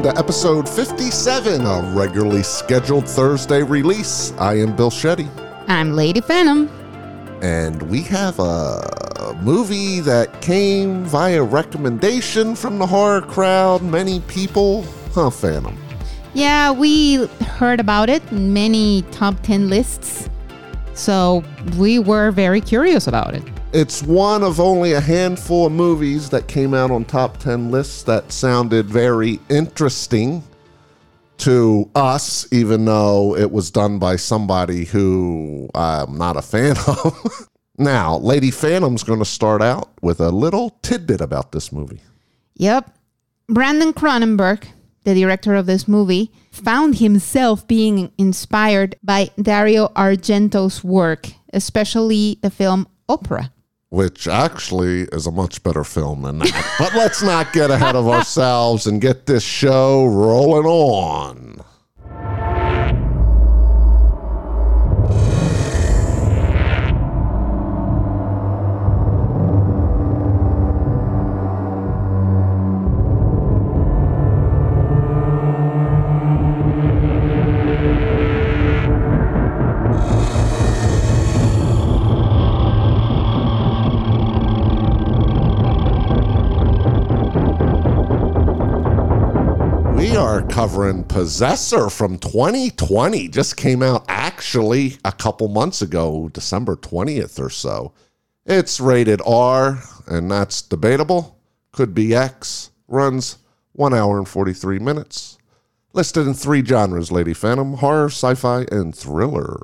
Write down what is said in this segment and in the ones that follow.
welcome to episode 57 of regularly scheduled Thursday release. I am Bill Shetty, I'm Lady Phantom. and we have a movie that came via recommendation from the horror crowd. Many people, huh, Phantom? Yeah, we heard about it in many top 10 lists. So we were very curious about it. It's one of only a handful of movies that came out on top 10 lists that sounded very interesting to us, even though it was done by somebody who I'm not a fan of. now, Lady Phantom's going to start out with a little tidbit about this movie. Yep. Brandon Cronenberg, the director of this movie, found himself being inspired by Dario Argento's work, especially the film Opera. Which actually is a much better film than that. but let's not get ahead of ourselves and get this show rolling on. Covering Possessor from 2020. Just came out actually a couple months ago, December 20th or so. It's rated R, and that's debatable. Could be X. Runs 1 hour and 43 minutes. Listed in three genres Lady Phantom, horror, sci fi, and thriller.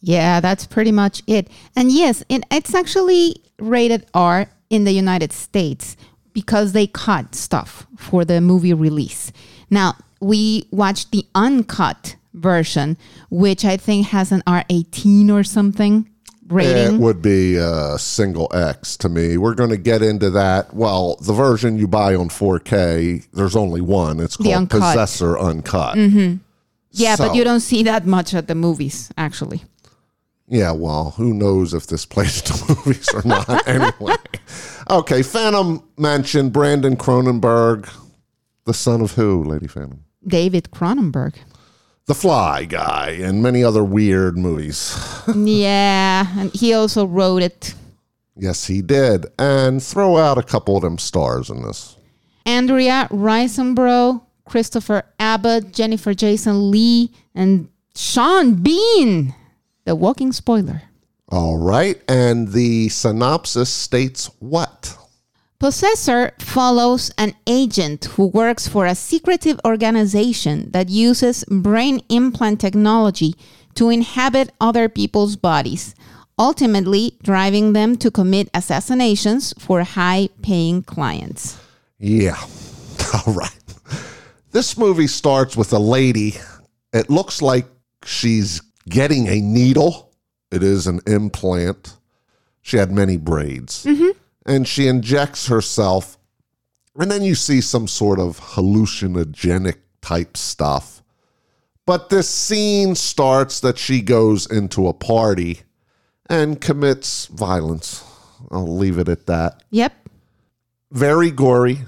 Yeah, that's pretty much it. And yes, it, it's actually rated R in the United States because they cut stuff for the movie release. Now, we watched the uncut version, which I think has an R18 or something rating. It would be a single X to me. We're going to get into that. Well, the version you buy on 4K, there's only one. It's called uncut. Mm-hmm. Possessor Uncut. yeah, but you don't see that much at the movies, actually. Yeah, well, who knows if this plays to movies or not anyway. Okay, Phantom mentioned Brandon Cronenberg, the son of who, Lady Phantom? David Cronenberg. The Fly guy and many other weird movies. yeah, and he also wrote it. Yes, he did. And throw out a couple of them stars in this. Andrea Riseborough, Christopher Abbott, Jennifer Jason Lee, and Sean Bean, the walking spoiler. All right, and the synopsis states what? Possessor follows an agent who works for a secretive organization that uses brain implant technology to inhabit other people's bodies, ultimately driving them to commit assassinations for high paying clients. Yeah. All right. This movie starts with a lady. It looks like she's getting a needle. It is an implant. She had many braids. Mm-hmm. And she injects herself. And then you see some sort of hallucinogenic type stuff. But this scene starts that she goes into a party and commits violence. I'll leave it at that. Yep, Very gory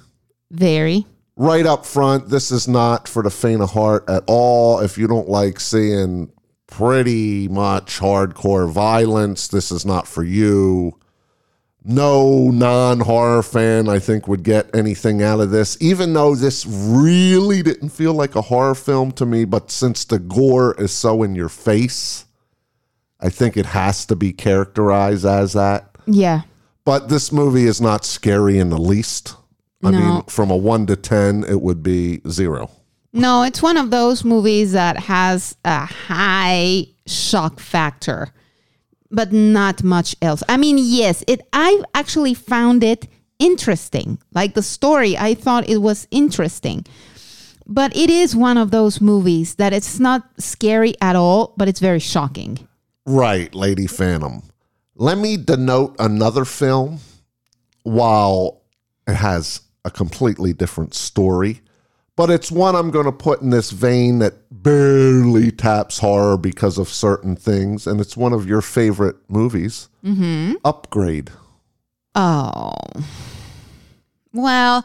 very. right up front, this is not for the faint of heart at all. If you don't like seeing pretty much hardcore violence, this is not for you. No non horror fan, I think, would get anything out of this, even though this really didn't feel like a horror film to me. But since the gore is so in your face, I think it has to be characterized as that. Yeah. But this movie is not scary in the least. I No. mean, from a one to 10, it would be zero. No, it's one of those movies that has a high shock factor, but not much else. I mean, yes, it I actually found it interesting. Like the story, I thought it was interesting. But it is one of those movies that it's not scary at all, but it's very shocking. Right, Lady Phantom. Let me denote another film while it has a completely different story. But it's one I'm going to put in this vein that barely taps horror because of certain things. And it's one of your favorite movies mm-hmm. Upgrade. Oh. Well,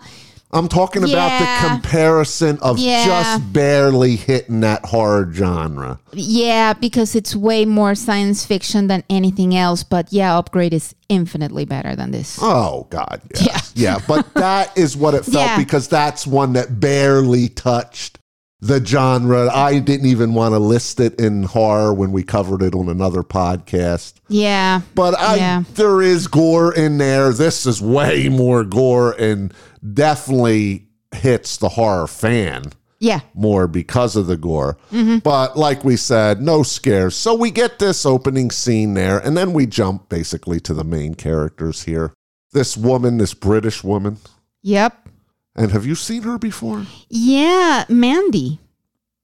I'm talking about the comparison of Yeah. just barely hitting that horror genre. Yeah, because it's way more science fiction than anything else. But yeah, Upgrade is infinitely better than this. Oh God, yes. yeah, But that is what it felt Yeah. because that's one that barely touched the genre. I didn't even want to list it in horror when we covered it on another podcast. Yeah. But I, Yeah. there is gore in there. This is way more gore and definitely hits the horror fan Yeah. more because of the gore. Mm-hmm. But like we said, no scares. So we get this opening scene there, and then we jump basically to the main characters here. This woman, this British woman. Yep. And have you seen her before? Yeah, Mandy.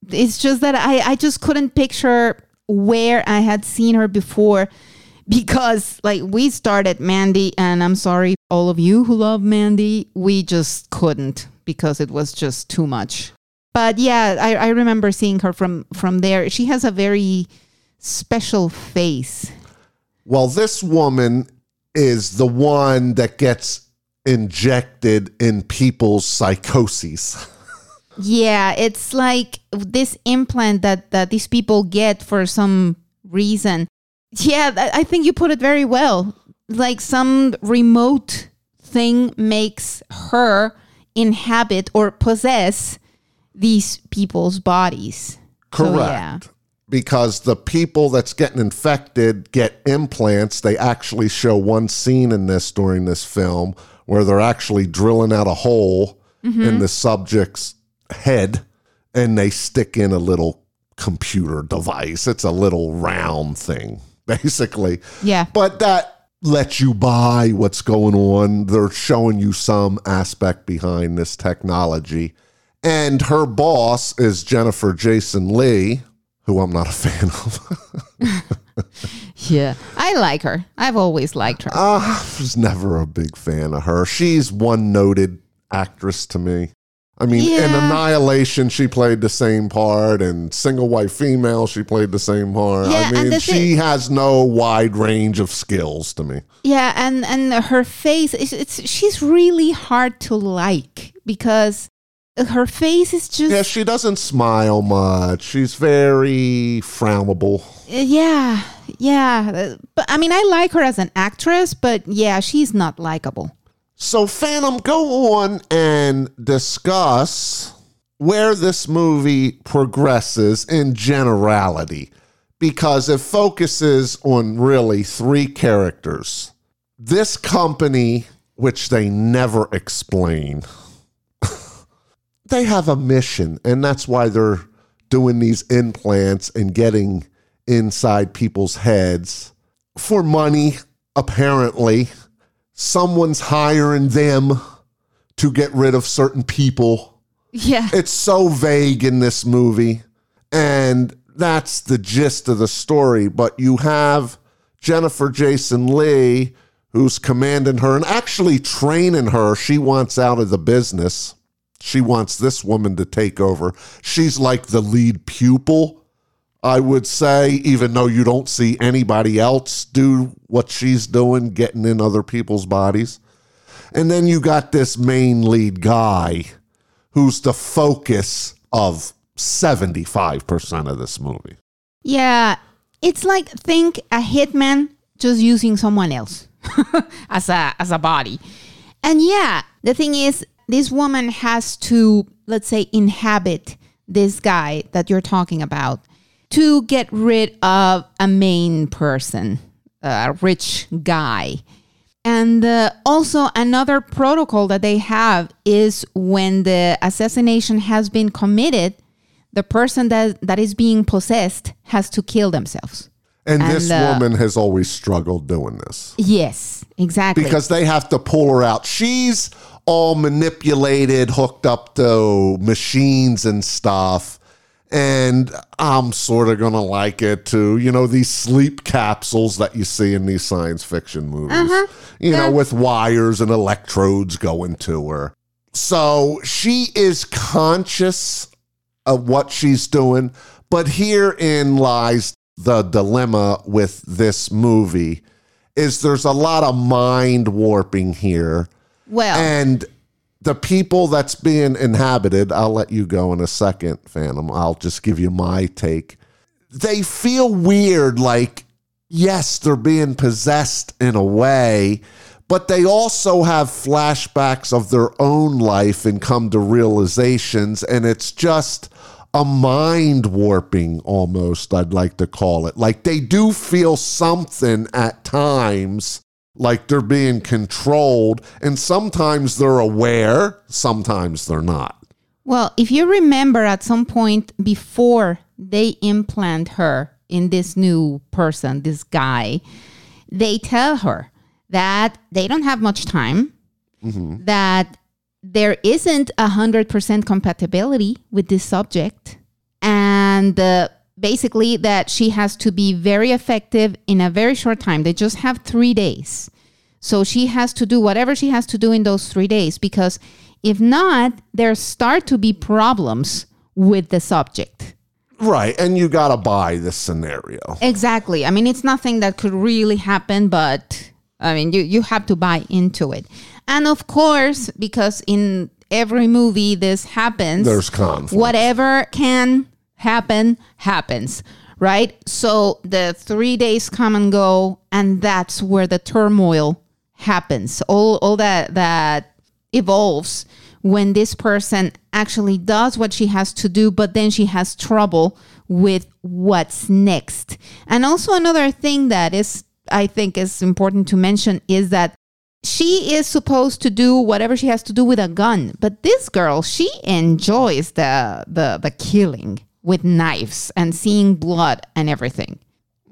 It's just that I, I just couldn't picture where I had seen her before because like we started Mandy and I'm sorry all of you who love Mandy, we just couldn't because it was just too much. But yeah, I, I remember seeing her from from there. She has a very special face. Well, this woman is the one that gets injected in people's psychoses. Yeah, it's like this implant that that these people get for some reason. Yeah, I think you put it very well. Like some remote thing makes her inhabit or possess these people's bodies. So, Correct. yeah. Because the people that's getting infected get implants. They actually show one scene in this during this film where they're actually drilling out a hole Mm-hmm. in the subject's head and they stick in a little computer device. It's a little round thing, basically. Yeah. But that lets you buy what's going on. They're showing you some aspect behind this technology. And her boss is Jennifer Jason Lee, who I'm not a fan of. Yeah. I like her. I've always liked her. Ah, I was never a big fan of her. She's one noted actress to me. I mean, in Annihilation, she played the same part, and Single White Female, she played the same part. Yeah, I mean, she has no wide range of skills to me. Yeah, and and her face it's, it's she's really hard to like because her face is just Yeah, she doesn't smile much. She's very frownable. Yeah, yeah. But I mean, I like her as an actress, but yeah, she's not likable. So, Phantom, go on and discuss where this movie progresses in generality because it focuses on really three characters. This company, which they never explain, they have a mission, and that's why they're doing these implants and getting inside people's heads for money, apparently. Someone's hiring them to get rid of certain people. Yeah, It's so vague in this movie. And that's the gist of the story. But you have Jennifer Jason Lee, who's commanding her and actually training her. She wants out of the business. She wants this woman to take over. She's like the lead pupil, I would say, even though you don't see anybody else do what she's doing, getting in other people's bodies. And then you got this main lead guy who's the focus of 75% of this movie. yeah. It's like think a hitman just using someone else as a as a body, and yeah, the thing is, this woman has to let's say inhabit this guy that you're talking about to get rid of a main person, a rich guy. And uh, also, another protocol that they have is when the assassination has been committed, the person that, that is being possessed has to kill themselves. And, this uh, woman has always struggled doing this Yes, exactly. because they have to pull her out. She's all manipulated, hooked up to machines and stuff. And I'm sort of to like it too. You know, these sleep capsules that you see in these science fiction movies, uh-huh. you know, with wires and electrodes going to her. So she is conscious of what she's doing. But herein lies the dilemma with this movie is there's a lot of mind warping here well, and the people that's being inhabited, I'll let you go in a second, Phantom. I'll just give you my take. They feel weird, like, yes, they're being possessed in a way, but they also have flashbacks of their own life and come to realizations. And it's just a mind warping almost, I'd like to call it. Like they do feel something at times like they're being controlled, and sometimes they're aware, sometimes they're not. Well, if you remember at some point before they implant her in this new person, this guy, they tell her that they don't have much time, that there isn't a 100% compatibility with this subject, and uh, basically that she has to be very effective in a very short time. They just have three days. So she has to do whatever she has to do in those three days because if not, there start to be problems with the subject. Right, and you got to buy this scenario. Exactly. I mean, it's nothing that could really happen, but I mean, you, you have to buy into it. And of course, because in every movie this happens, There's conflict. whatever can happen, happens. Right? So the three days come and go, and that's where the turmoil happens. All all that that evolves when this person actually does what she has to do, but then she has trouble with what's next. And also another thing that is I think is important to mention is that she is supposed to do whatever she has to do with a gun, but this girl, she enjoys the the the killing with knives and seeing blood and everything.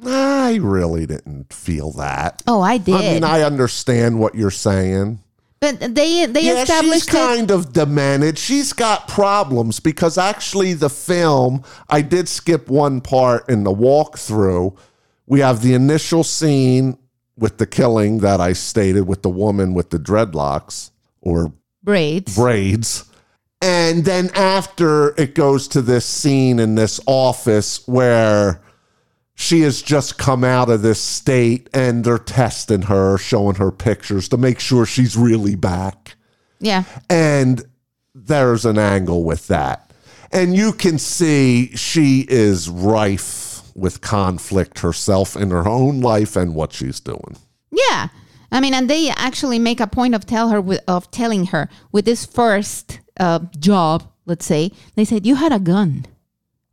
I really didn't feel that. Oh, I did. I mean, I understand what you're saying. but they they Yeah, she's established it. kind of demented. She's got problems because actually the film, I did skip one part in the walkthrough. We have the initial scene with the killing that I stated with the woman with the dreadlocks or braids. braids. And then after it goes to this scene in this office where she has just come out of this state and they're testing her, showing her pictures to make sure she's really back. yeah. And there's an angle with that. And you can see she is rife with conflict herself in her own life and what she's doing. Yeah. I mean, and they actually make a point of tell her of telling her with this first uh, job, let's say, they said you had a gun.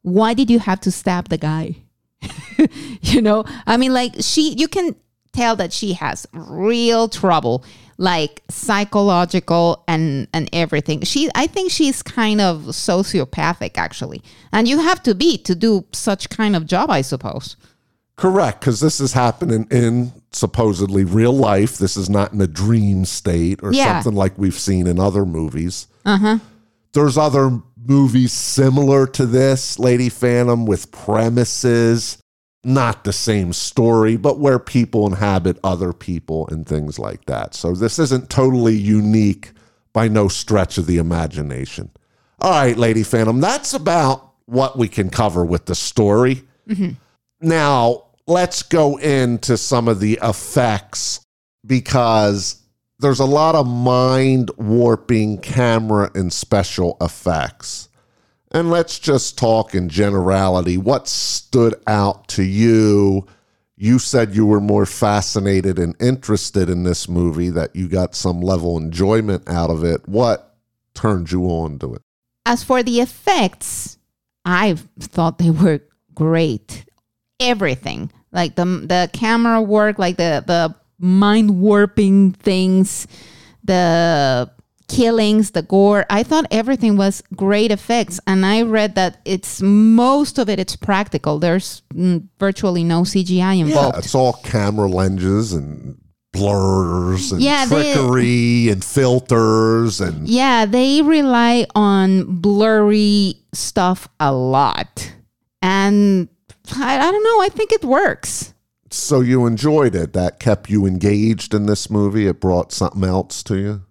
Why did you have to stab the guy? you know, I mean, like she, you can tell that she has real trouble, like psychological and and everything. She, I think she's kind of sociopathic actually, and you have to be to do such kind of job, I suppose. Correct, because this is happening in supposedly real life. This is not in a dream state or Yeah. something like we've seen in other movies. Uh-huh. There's other movies similar to this, Lady Phantom, with premises, not the same story, but where people inhabit other people and things like that. So this isn't totally unique by no stretch of the imagination. All right, Lady Phantom, that's about what we can cover with the story. Now, let's go into some of the effects because there's a lot of mind warping camera and special effects. And let's just talk in generality. What stood out to you? You said you were more fascinated and interested in this movie, that you got some level of enjoyment out of it. What turned you on to it? As for the effects, I thought they were great. Everything, like the the camera work, like the the mind warping things, the killings, the gore. I thought everything was great effects, and I read that it's most of it it's practical. There's mm, virtually no CGI involved. Yeah, it's all camera lenses and blurs and Yeah, they- trickery and filters and Yeah, they rely on blurry stuff a lot. And I, I don't know, I think it works. So you enjoyed it. That kept you engaged in this movie. It brought something else to you.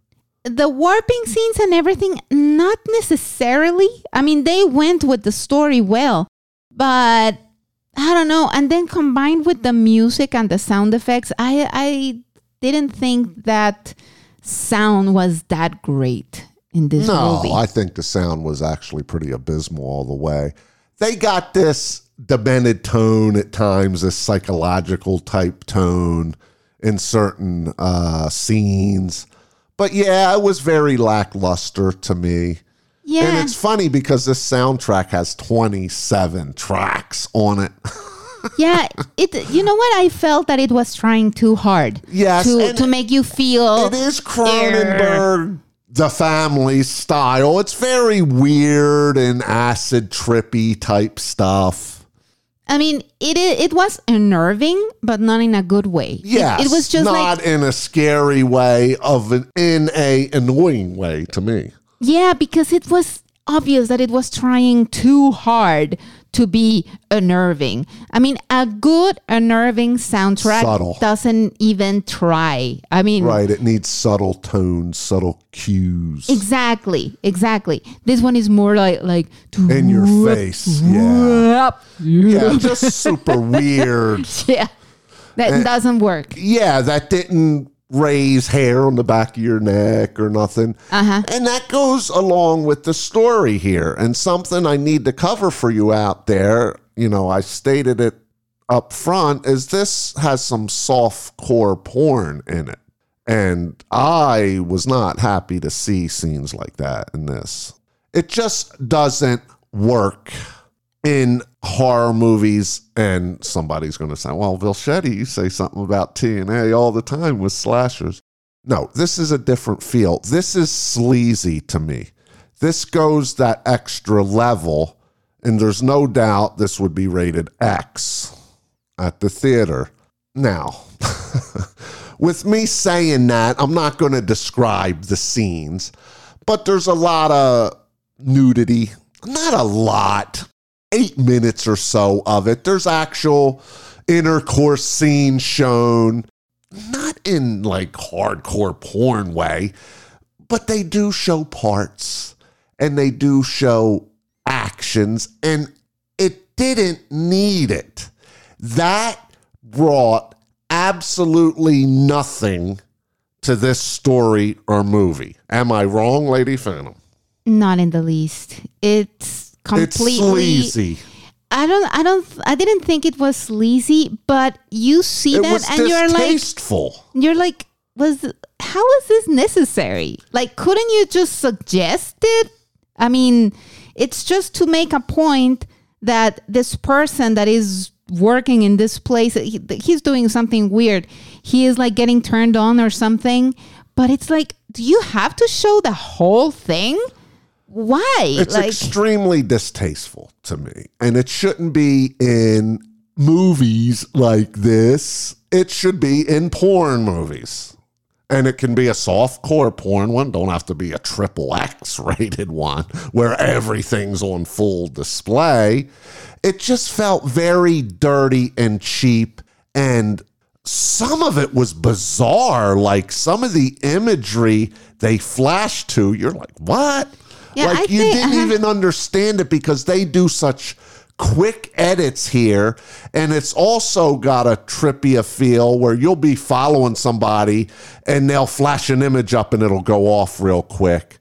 The warping scenes and everything, not necessarily. I mean, they went with the story well, but I don't know. And then combined with the music and the sound effects, I I didn't think that sound was that great. in this movie. No, movie. I think the sound was actually pretty abysmal all the way. They got this demented tone at times, a psychological type tone in certain uh, scenes. But yeah, it was very lackluster to me. yeah. And it's funny because this soundtrack has 27 tracks on it. yeah, it. You know what? I felt that it was trying too hard. Yes, to to make you feel. It is Cronenberg, the family style. It's very weird and acid trippy type stuff. I mean, it it was unnerving, but not in a good way. It- it, was just not like in a scary way, of an in a annoying way to me. yeah, because it was obvious that it was trying too hard to be unnerving. I mean, a good unnerving soundtrack Subtle. doesn't even try. I mean, Right? It needs subtle tones, subtle cues exactly, exactly. This one is more like like in your face. Yeah, up. yeah, just super weird. Yeah, that eh, doesn't work. yeah, that didn't raise hair on the back of your neck or nothing. Uh-huh. And that goes along with the story here. And something I need to cover for you out there, you know, I stated it up front, is this has some soft core porn in it. And I was not happy to see scenes like that in this. It just doesn't work in horror movies and somebody's going to say well Vilchetti you say something about TNA all the time with slashers. No this is a different feel. This is sleazy to me. This goes that extra level and there's no doubt this would be rated X at the theater. Now with me saying that I'm not going to describe the scenes but there's a lot of nudity. Not a lot eight minutes or so of it. There's actual intercourse scenes shown, not in like hardcore porn way, but they do show parts and they do show actions, and it didn't need it. That brought absolutely nothing to this story or movie. Am I wrong, Lady Phantom? Not in the least. It's It's sleazy. I don't. I don't. I didn't think it was sleazy, but you see It that, and you're like, you're like, was how is this necessary? Like, couldn't you just suggest it? I mean, it's just to make a point that this person that is working in this place, he, he's doing something weird. He is like getting turned on or something. But it's like, do you have to show the whole thing? Why? It's like, extremely distasteful to me. And it shouldn't be in movies like this. It should be in porn movies. And it can be a soft core porn one, don't have to be a triple X rated one where everything's on full display. It just felt very dirty and cheap and some of it was bizarre like some of the imagery they flashed to you're like what Yeah, like I you think- didn't uh-huh. even understand it because they do such quick edits here and it's also got a trippy feel where you'll be following somebody and they'll flash an image up and it'll go off real quick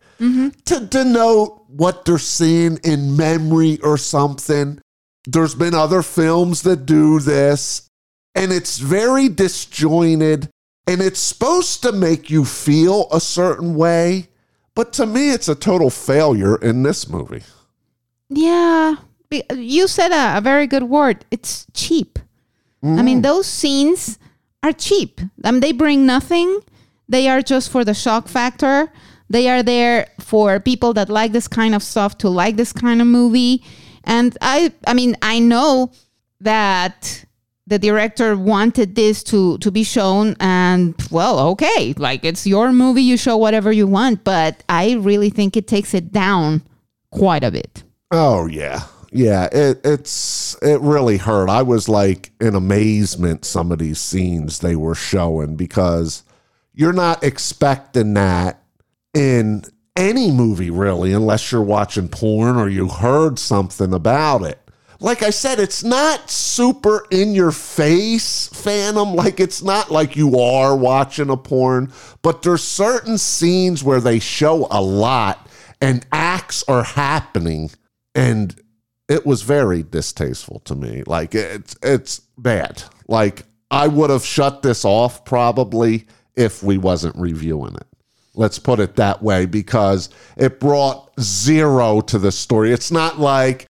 to denote what they're seeing in memory or something there's been other films that do this and it's very disjointed and it's supposed to make you feel a certain way but to me it's a total failure in this movie Yeah, you said a, a very good word. It's cheap. I mean, mm. those scenes are cheap. I mean, they bring nothing. They are just for the shock factor. They are there for people that like this kind of stuff to like this kind of movie. And I, I mean, I know that the director wanted this to to be shown and well okay like it's your movie you show whatever you want but i really think it takes it down quite a bit Oh yeah. Yeah, it it's it really hurt. I was like in amazement some of these scenes they were showing because you're not expecting that in any movie really unless you're watching porn or you heard something about it. Like I said, it's not super in your face, Phantom. Like it's not like you are watching a porn, but there's certain scenes where they show a lot and acts are happening and it was very distasteful to me. Like it's it's bad. Like I would have shut this off probably if we wasn't reviewing it. Let's put it that way because it brought zero to the story. It's not like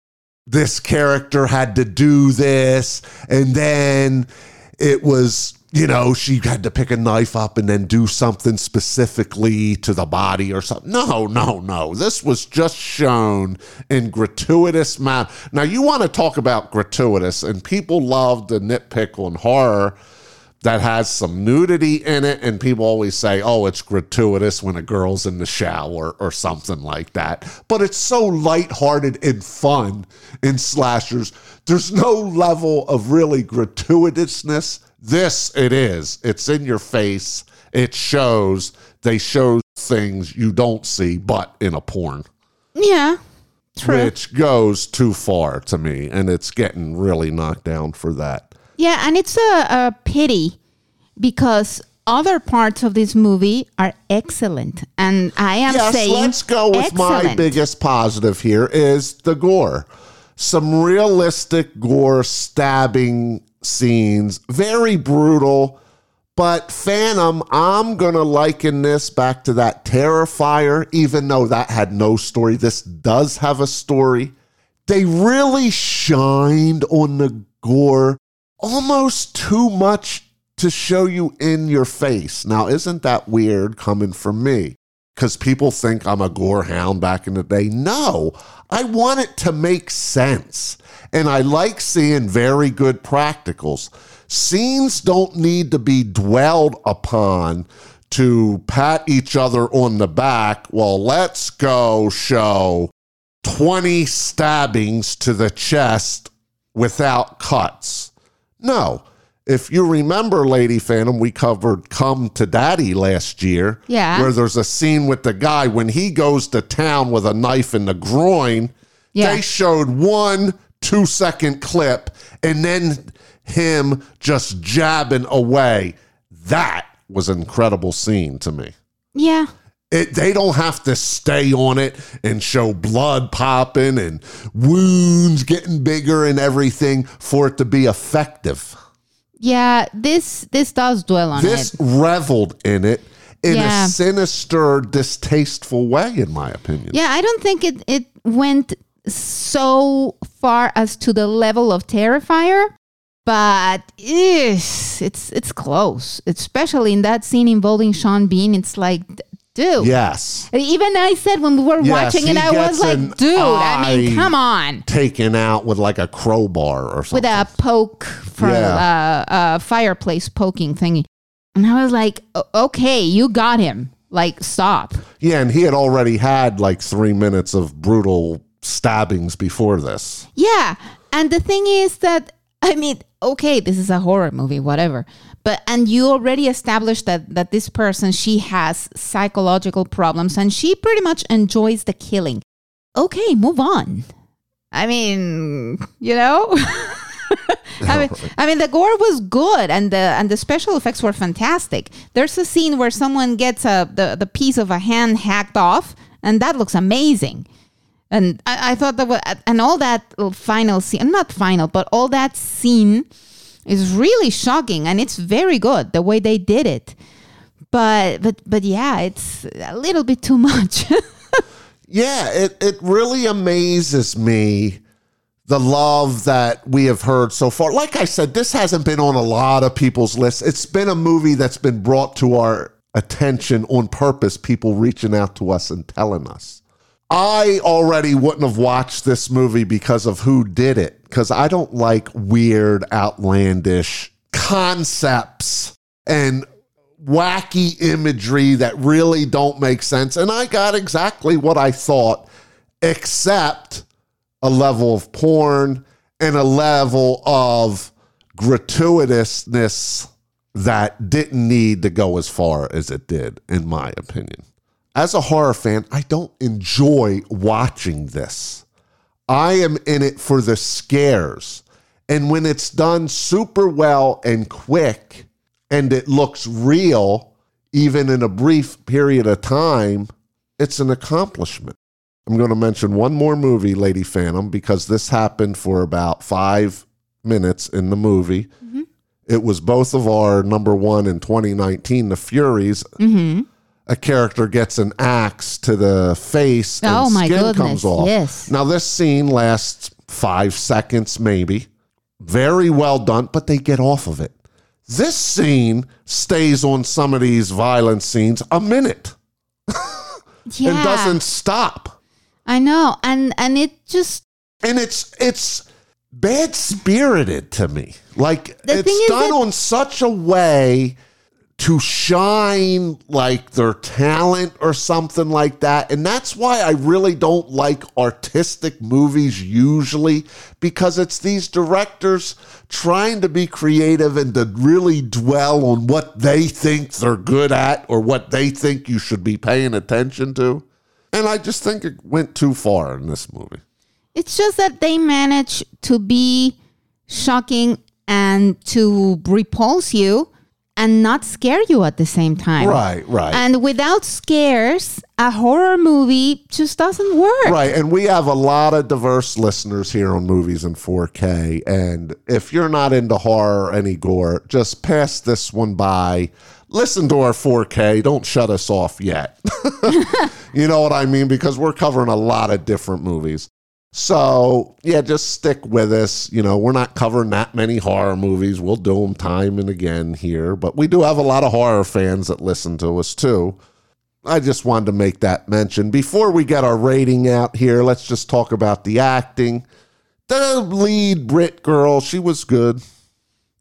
this character had to do this. And then it was you know she had to pick a knife up and then do something specifically to the body or something. No no no. This was just shown in gratuitous manner now you want to talk about gratuitous and people love the nitpick on horror that has some nudity in it and people always say oh it's gratuitous when a girl's in the shower or something like that. But it's so lighthearted and fun in slashers. There's no level of really gratuitousness. This it is. It's in your face. It shows. They show things you don't see but in a porn. Yeah. True. which goes too far to me and it's getting really knocked down for that Yeah, and it's a, a pity because other parts of this movie are excellent. And I am yes, saying let's go with my biggest positive here is the gore. Some realistic gore stabbing scenes, very brutal. But Phantom, I'm going to liken this back to that Terrifier, even though that had no story. This does have a story. They really shined on the gore almost too much to show you in your face. Now, isn't that weird coming from me? Because people think I'm a gore hound back in the day. No, I want it to make sense. And I like seeing very good practicals. Scenes don't need to be dwelled upon to pat each other on the back. Well, let's go show 20 stabbings to the chest without cuts. No. If you remember, Lady Phantom, we covered Come to Daddy last year. Yeah. Where there's a scene with the guy when he goes to town with a knife in the groin. Yeah. They showed one two second clip and then him just jabbing away. That was an incredible scene to me. Yeah. It, they don't have to stay on it and show blood popping and wounds getting bigger and everything for it to be effective. Yeah, this this does dwell on This it. reveled in it in Yeah. a sinister, distasteful way, in my opinion. Yeah, I don't think it it went so far as to the level of Terrifier, but it's it's close. Especially in that scene involving Sean Bean, it's like, dude. Yes. Even I said when we were Yes, watching it, he I was gets an like, dude, I mean, eye come on. Taken out with like a crowbar or something. With a poke from uh, uh, fireplace poking thingy. And I was like, "O- okay, you got him. Like, stop. yeah, and he had already had like three minutes of brutal stabbings before this. Yeah. And the thing is that, I mean, okay, this is a horror movie, whatever. But, and you already established that, that this person, she has psychological problems and she pretty much enjoys the killing. Okay, move on. I mean, you know? I mean, I mean, the gore was good, and the and the special effects were fantastic. There's a scene where someone gets a the, the piece of a hand hacked off, and that looks amazing. And I, I thought that was, and all that final scene, not final, but all that scene is really shocking, and it's very good the way they did it. But but but yeah, it's a little bit too much. Yeah, it, it really amazes me the love that we have heard so far. Like I said, this hasn't been on a lot of people's lists. It's been a movie that's been brought to our attention on purpose, people reaching out to us and telling us. I already wouldn't have watched this movie because of who did it, because I don't like weird, outlandish concepts and wacky imagery that really don't make sense. And I got exactly what I thought, except a level of porn and a level of gratuitousness that didn't need to go as far as it did, in my opinion. As a horror fan, I don't enjoy watching this. I am in it for the scares. And when it's done super well and quick and it looks real, even in a brief period of time, it's an accomplishment. I'm going to mention one more movie, Lady Phantom, because this happened for about five minutes in the movie. Mm-hmm. It was both of our number one in 2019, The Furies. Mm-hmm. A character gets an axe to the face and Oh, my skin goodness, comes off. yes. Now, this scene lasts five seconds, maybe. Very well done, but they get off of it. This scene stays on some of these violent scenes a minute Yeah. and doesn't stop. I know. And and it just and it's it's bad spirited to me. Like The it's done that- on such a way to shine like their talent or something like that. And that's why I really don't like artistic movies usually because it's these directors trying to be creative and to really dwell on what they think they're good at or what they think you should be paying attention to. And I just think it went too far in this movie. it's just that they manage to be shocking and to repulse you and not scare you at the same time. Right, right. And without scares, a horror movie just doesn't work. Right, and we have a lot of diverse listeners here on Movies in 4K. And if you're not into horror or any gore, just pass this one by. Listen to our 4K. Don't shut us off yet. you know what I mean? Because we're covering a lot of different movies. So, yeah, just stick with us. You know, we're not covering that many horror movies. We'll do them time and again here. But we do have a lot of horror fans that listen to us too. I just wanted to make that mention. Before we get our rating out here, let's just talk about the acting. The lead Brit girl, she was good.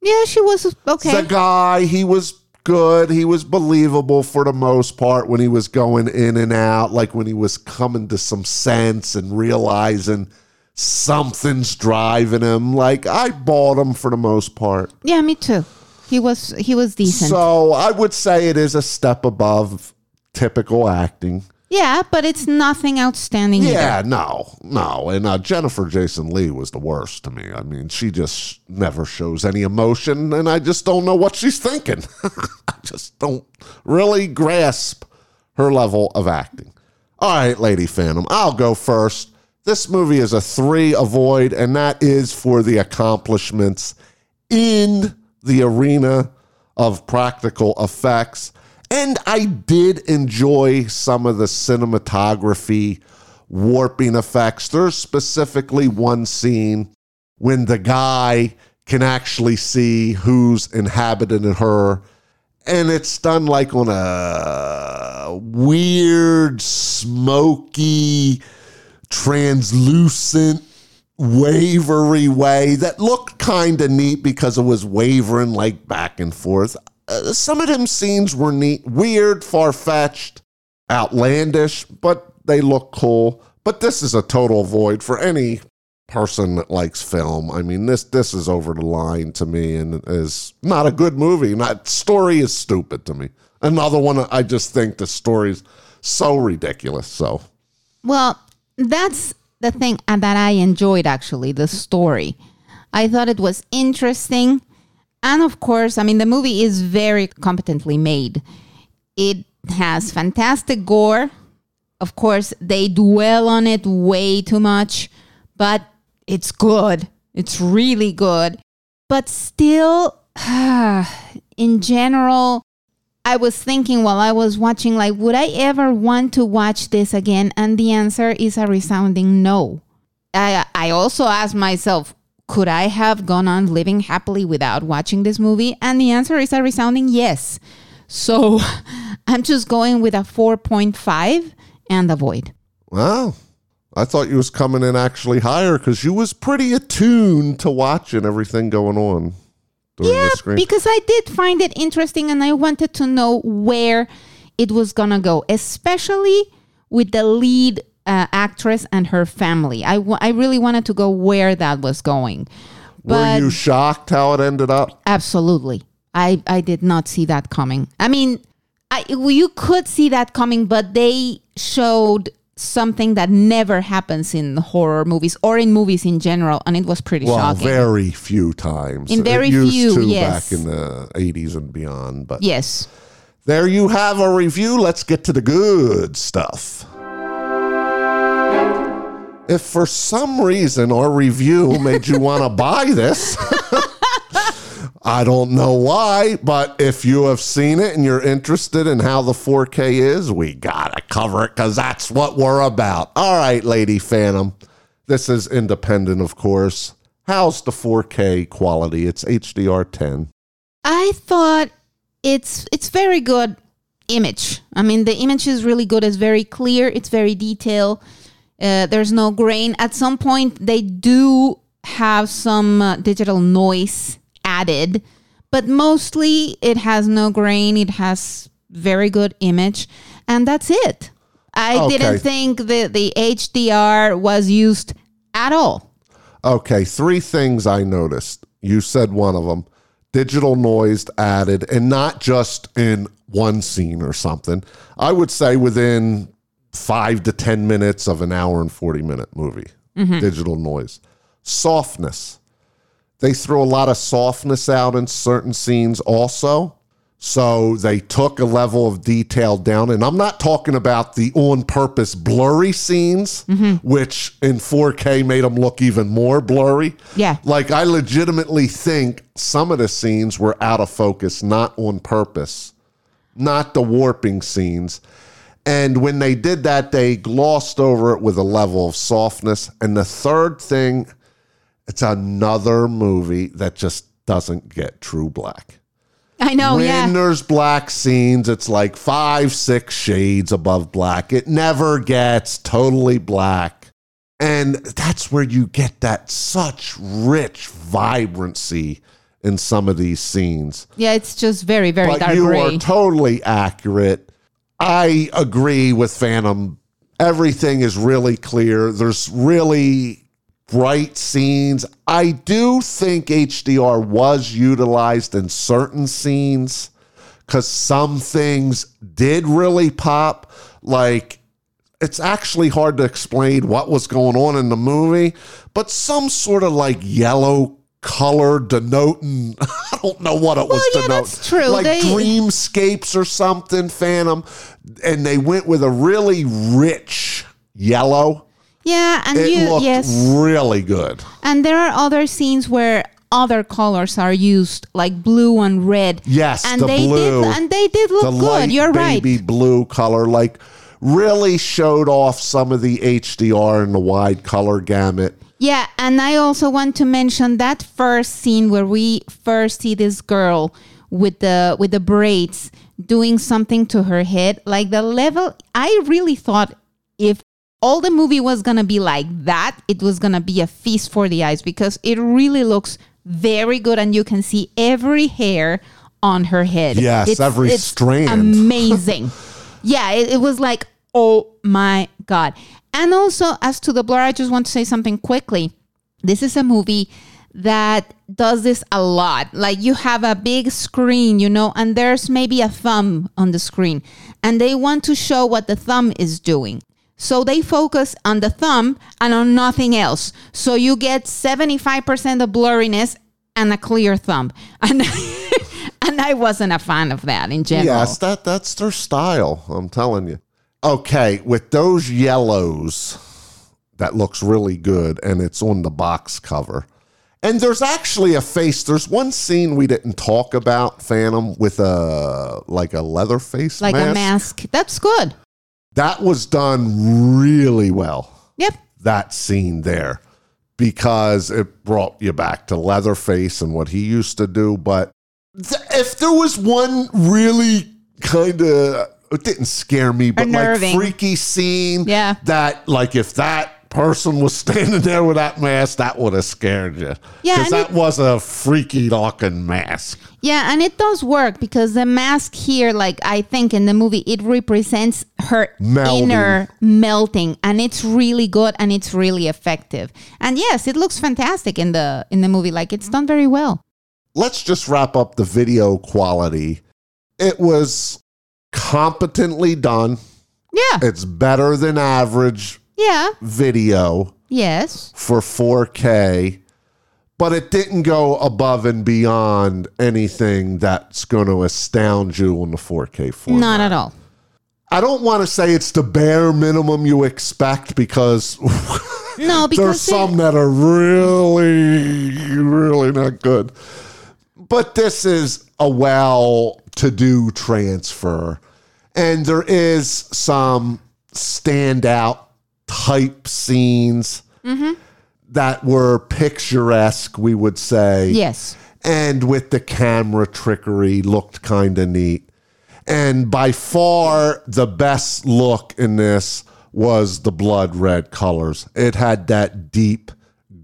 Yeah, she was okay. The guy, he was good. He was believable for the most part when he was going in and out, like when he was coming to some sense and realizing something's driving him. Like I bought him for the most part. yeah, me too. He was he was decent. So I would say it is a step above typical acting. Yeah, but it's nothing outstanding either. Yeah, no, no. And uh, Jennifer Jason Lee was the worst to me. I mean, she just never shows any emotion, and I just don't know what she's thinking. I just don't really grasp her level of acting. All right, Lady Phantom, I'll go first. This movie is a three avoid, and that is for the accomplishments in the arena of practical effects. And I did enjoy some of the cinematography warping effects. There's specifically one scene when the guy can actually see who's inhabiting her. And it's done like on a weird, smoky, translucent wavery way that looked kind of neat because it was wavering like back and forth. Uh, some of them scenes were neat, weird, far fetched, outlandish, but they look cool. But this is a total void for any person that likes film. I mean, this this is over the line to me and is not a good movie. Not story is stupid to me. Another one I just think the story's so ridiculous. So Well, that's the thing that I enjoyed actually, the story. I thought it was interesting. And of course, I mean, the movie is very competently made. It has fantastic gore. Of course, they dwell on it way too much, but it's good. It's really good. But still, in general, I was thinking while I was watching, like, would I ever want to watch this again? And the answer is a resounding no. I I also asked myself, could I have gone on living happily without watching this movie? And the answer is a resounding yes. So I'm just going with a 4.5 and a void. Wow. I thought you was coming in actually higher because you was pretty attuned to watching everything going on Yeah, the because I did find it interesting and I wanted to know where it was going to go, especially with the lead uh, actress and her family. I I really wanted to go where that was going. Were you shocked how it ended up? absolutely. I, I did not see that coming. I mean, I, you could see that coming, but they showed something that never happens in horror movies or in movies in general, and it was pretty Well, shocking. very few times. In very few, to yes. back in the 80s and beyond. But yes. there you have a review. Let's get to the good stuff. If for some reason our review made you want to buy this, I don't know why, but if you have seen it and you're interested in how the 4K is, we gotta cover it because that's what we're about. All right, Lady Phantom. This is independent, of course. How's the 4K quality? It's HDR10. I thought it's it's very good image. I mean, the image is really good. It's very clear. It's very detailed. Uh, there's no grain. At some point, they do have some uh, digital noise added, but mostly it has no grain. It has very good image, and that's it. I Okay. didn't think the the HDR was used at all. Okay, three things I noticed. You said one of them digital noise added, and not just in one scene or something. I would say within five to 10 minutes of an hour and 40 minute movie, mm-hmm. digital noise. Softness. They throw a lot of softness out in certain scenes also. So they took a level of detail down. And I'm not talking about the on purpose blurry scenes, mm-hmm. which in 4K made them look even more blurry. Yeah. Like I legitimately think some of the scenes were out of focus, not on purpose, not the warping scenes. And when they did that, they glossed over it with a level of softness. And the third thing, it's another movie that just doesn't get true black. I know, when yeah. there's black scenes, it's like five, six shades above black. It never gets totally black. And that's where you get that such rich vibrancy in some of these scenes. Yeah, it's just very, very But dark you gray. are totally accurate. I agree with Phantom. Everything is really clear. There's really bright scenes. I do think HDR was utilized in certain scenes because some things did really pop. Like, it's actually hard to explain what was going on in the movie, but some sort of like yellow color denoting I don't know what it was yeah, denoting. that's true. Like They- dreamscapes or something, Phantom. And they went with a really rich yellow. yeah, and It you looked yes. really good. And there are other scenes where other colors are used, like blue and red. Yes, and the they blue. did, and they did look the good. light You're baby right. blue color, like really showed off some of the HDR and the wide color gamut. Yeah, and I also want to mention that first scene where we first see this girl with the with the braids doing something to her head. Like the level, I really thought if all the movie was gonna be like that, it was gonna be a feast for the eyes because it really looks very good, and you can see every hair on her head. Yes, every strand. Amazing. yeah, it, it was like, oh my God. And also, as to the blur, I just want to say something quickly. This is a movie that does this a lot. Like you have a big screen, you know, and there's maybe a thumb on the screen, and they want to show what the thumb is doing. So they focus on the thumb and on nothing else. So you get 75% of blurriness and a clear thumb. And and I wasn't a fan of that in general. Yes, that that's their style. I'm telling you. Okay, with those yellows, that looks really good, and it's on the box cover. And there's actually a face. There's one scene we didn't talk about, Phantom, with a like a leather face, Like mask. a mask. That's good. That was done really well. Yep. That scene there, because it brought you back to Leatherface and what he used to do. But th- if there was one really kind of it didn't scare me, but like freaky scene, Yeah. that like if that person was standing there with that mask, that would have scared you. Yeah, because that it- was a freaky looking mask. Yeah, and it does work because the mask here, like I think in the movie, it represents her Melding. inner melting, and it's really good and it's really effective. And yes, it looks fantastic in the in the movie. Like it's done very well. let's just wrap up the video quality. It was competently done. Yeah. It's better than average Yeah. video Yes. for 4K, but it didn't go above and beyond anything that's going to astound you on the 4K format. Not at all. I don't want to say it's the bare minimum you expect because No, because there's some that are really, really not good. But this is a well to do transfer. And there is some standout type scenes mm-hmm. that were picturesque, we would say yes. and with the camera trickery looked kind of neat. And by far the best look in this was the blood red colors. It had that deep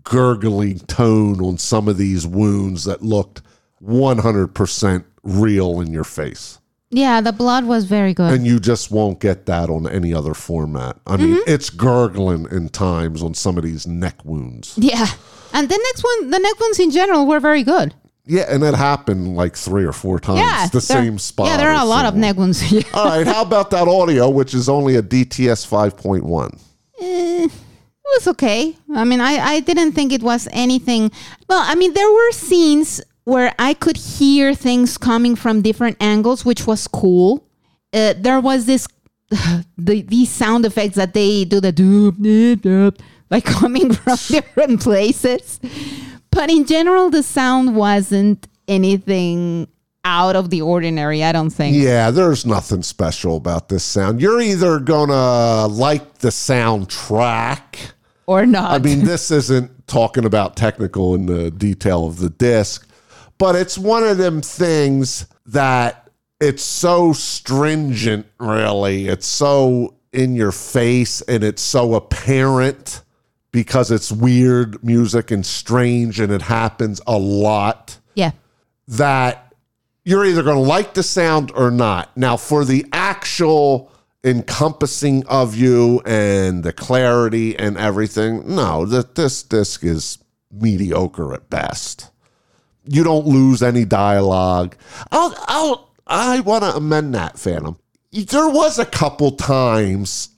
gurgling tone on some of these wounds that looked 100% real in your face. Yeah, the blood was very good. And you just won't get that on any other format. I mean, mm-hmm. it's gurgling in times on some of these neck wounds. yeah. And the next one, the next ones in general were very good. Yeah, and it happened like three or four times. Yeah. the same spot. Yeah, there are a lot of neck wounds. All right, how about that audio, which is only a DTS 5.1? Eh, it was okay. I mean, I, I didn't think it was anything. Well, I mean, there were scenes where I could hear things coming from different angles, which was cool. Uh, there was this, the, these sound effects that they do the doop, doop, doop, like coming from different places. But in general, the sound wasn't anything out of the ordinary, I don't think. Yeah, there's nothing special about this sound. You're either going to like the soundtrack. Or not. I mean, this isn't talking about technical in the detail of the disc, but it's one of them things that it's so stringent, really. It's so in your face and it's so apparent because it's weird music and strange and it happens a lot yeah. that you're either going to like the sound or not. Now, for the actual encompassing of you and the clarity and everything, no, that this disc is mediocre at best. You don't lose any dialogue. I'll, I'll, I want to amend that, Phantom. There was a couple times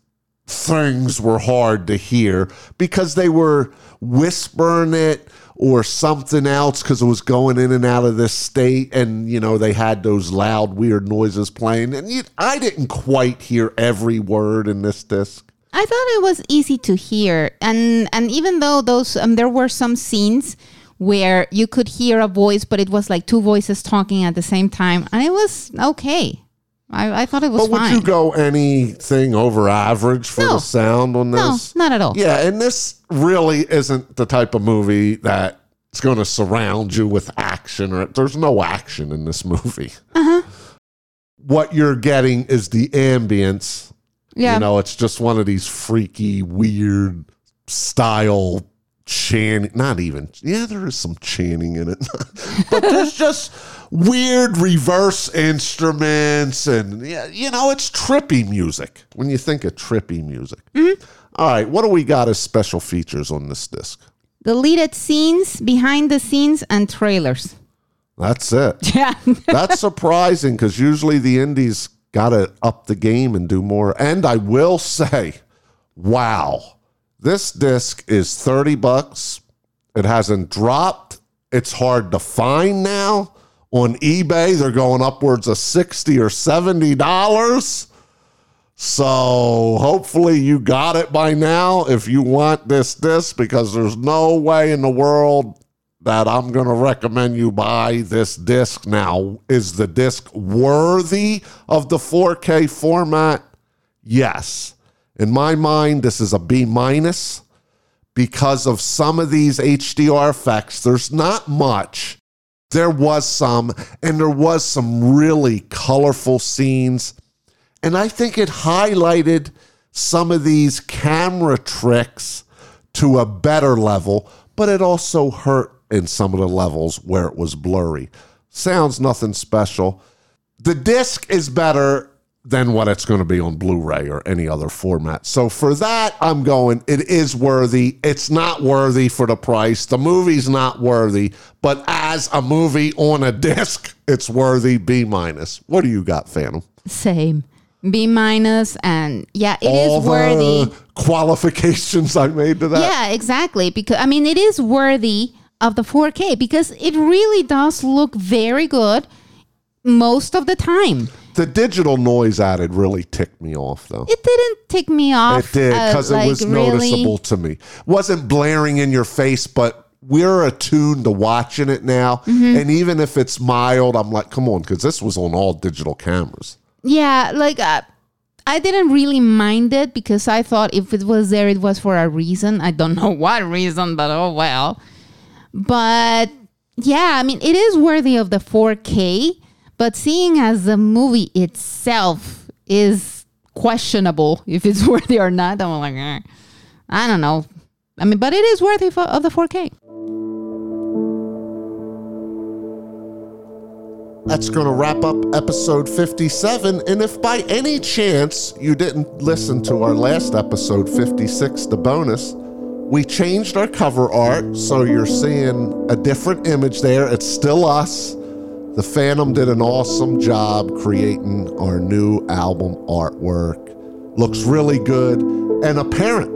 things were hard to hear because they were whispering it or something else because it was going in and out of this state and you know they had those loud weird noises playing and you, i didn't quite hear every word in this disc I thought it was easy to hear, and and even though those um, there were some scenes where you could hear a voice, but it was like two voices talking at the same time, and it was okay. I, I thought it was but would fine. you go anything over average for No. the sound on this? no, not at all. yeah and this really isn't the type of movie that it's going to surround you with action or there's no action in this movie Uh-huh. what you're getting is the ambience Yeah, You know, it's just one of these freaky, weird style chanting. Not even, yeah, there is some chanting in it. but there's just weird reverse instruments. And, yeah, you know, it's trippy music when you think of trippy music. Mm-hmm. All right, what do we got as special features on this disc? deleted scenes, behind the scenes, and trailers. That's it. Yeah, That's surprising because usually the indies got to up the game and do more. And I will say, wow, this disc is 30 bucks. It hasn't dropped. It's hard to find now. On eBay, they're going upwards of 60 or 70 dollars. So hopefully you got it by now if you want this disc because there's no way in the world that I'm going to recommend you buy this disc now. Is the disc worthy of the 4K format? Yes. In my mind, this is a B minus because of some of these HDR effects. There's not much. There was some, and there was some really colorful scenes. And I think it highlighted some of these camera tricks to a better level, but it also hurt in some of the levels where it was blurry. Sounds nothing special. The disc is better than what it's going to be on Blu ray or any other format. So for that, I'm going, it is worthy. It's not worthy for the price. The movie's not worthy, but as a movie on a disc, it's worthy B minus. What do you got, Phantom? same. B minus, and yeah, it is All worthy. the qualifications I made to that. Yeah, exactly. Because I mean, it is worthy of the 4K because it really does look very good most of the time. The digital noise added really ticked me off, though. It didn't tick me off. It did uh, because like, it was really- noticeable to me. wasn't blaring in your face, but we're attuned to watching it now. Mm-hmm. And even if it's mild, I'm like, come on, because this was on all digital cameras. Yeah, like uh, I didn't really mind it because I thought if it was there, it was for a reason. I don't know what reason, but oh well. But yeah, I mean, it is worthy of the 4K, but seeing as the movie itself is questionable if it's worthy or not, I'm like, eh, I don't know. I mean, but it is worthy for, of the 4K. That's going to wrap up episode 57. And if by any chance you didn't listen to our last episode, 56, the bonus, we changed our cover art. So you're seeing a different image there. It's still us. The Phantom did an awesome job creating our new album artwork. Looks really good and apparent.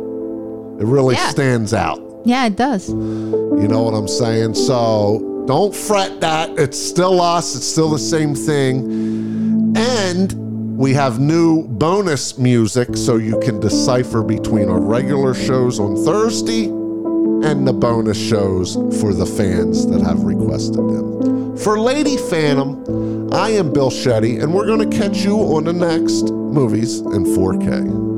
It really Yeah. stands out. Yeah, it does. You know what I'm saying? So don't fret that. It's still us, it's still the same thing. And we have new bonus music so you can decipher between our regular shows on Thursday and the bonus shows for the fans that have requested them. For Lady Phantom, I am Bill Shetty, and we're going to catch you on the next movies in 4K.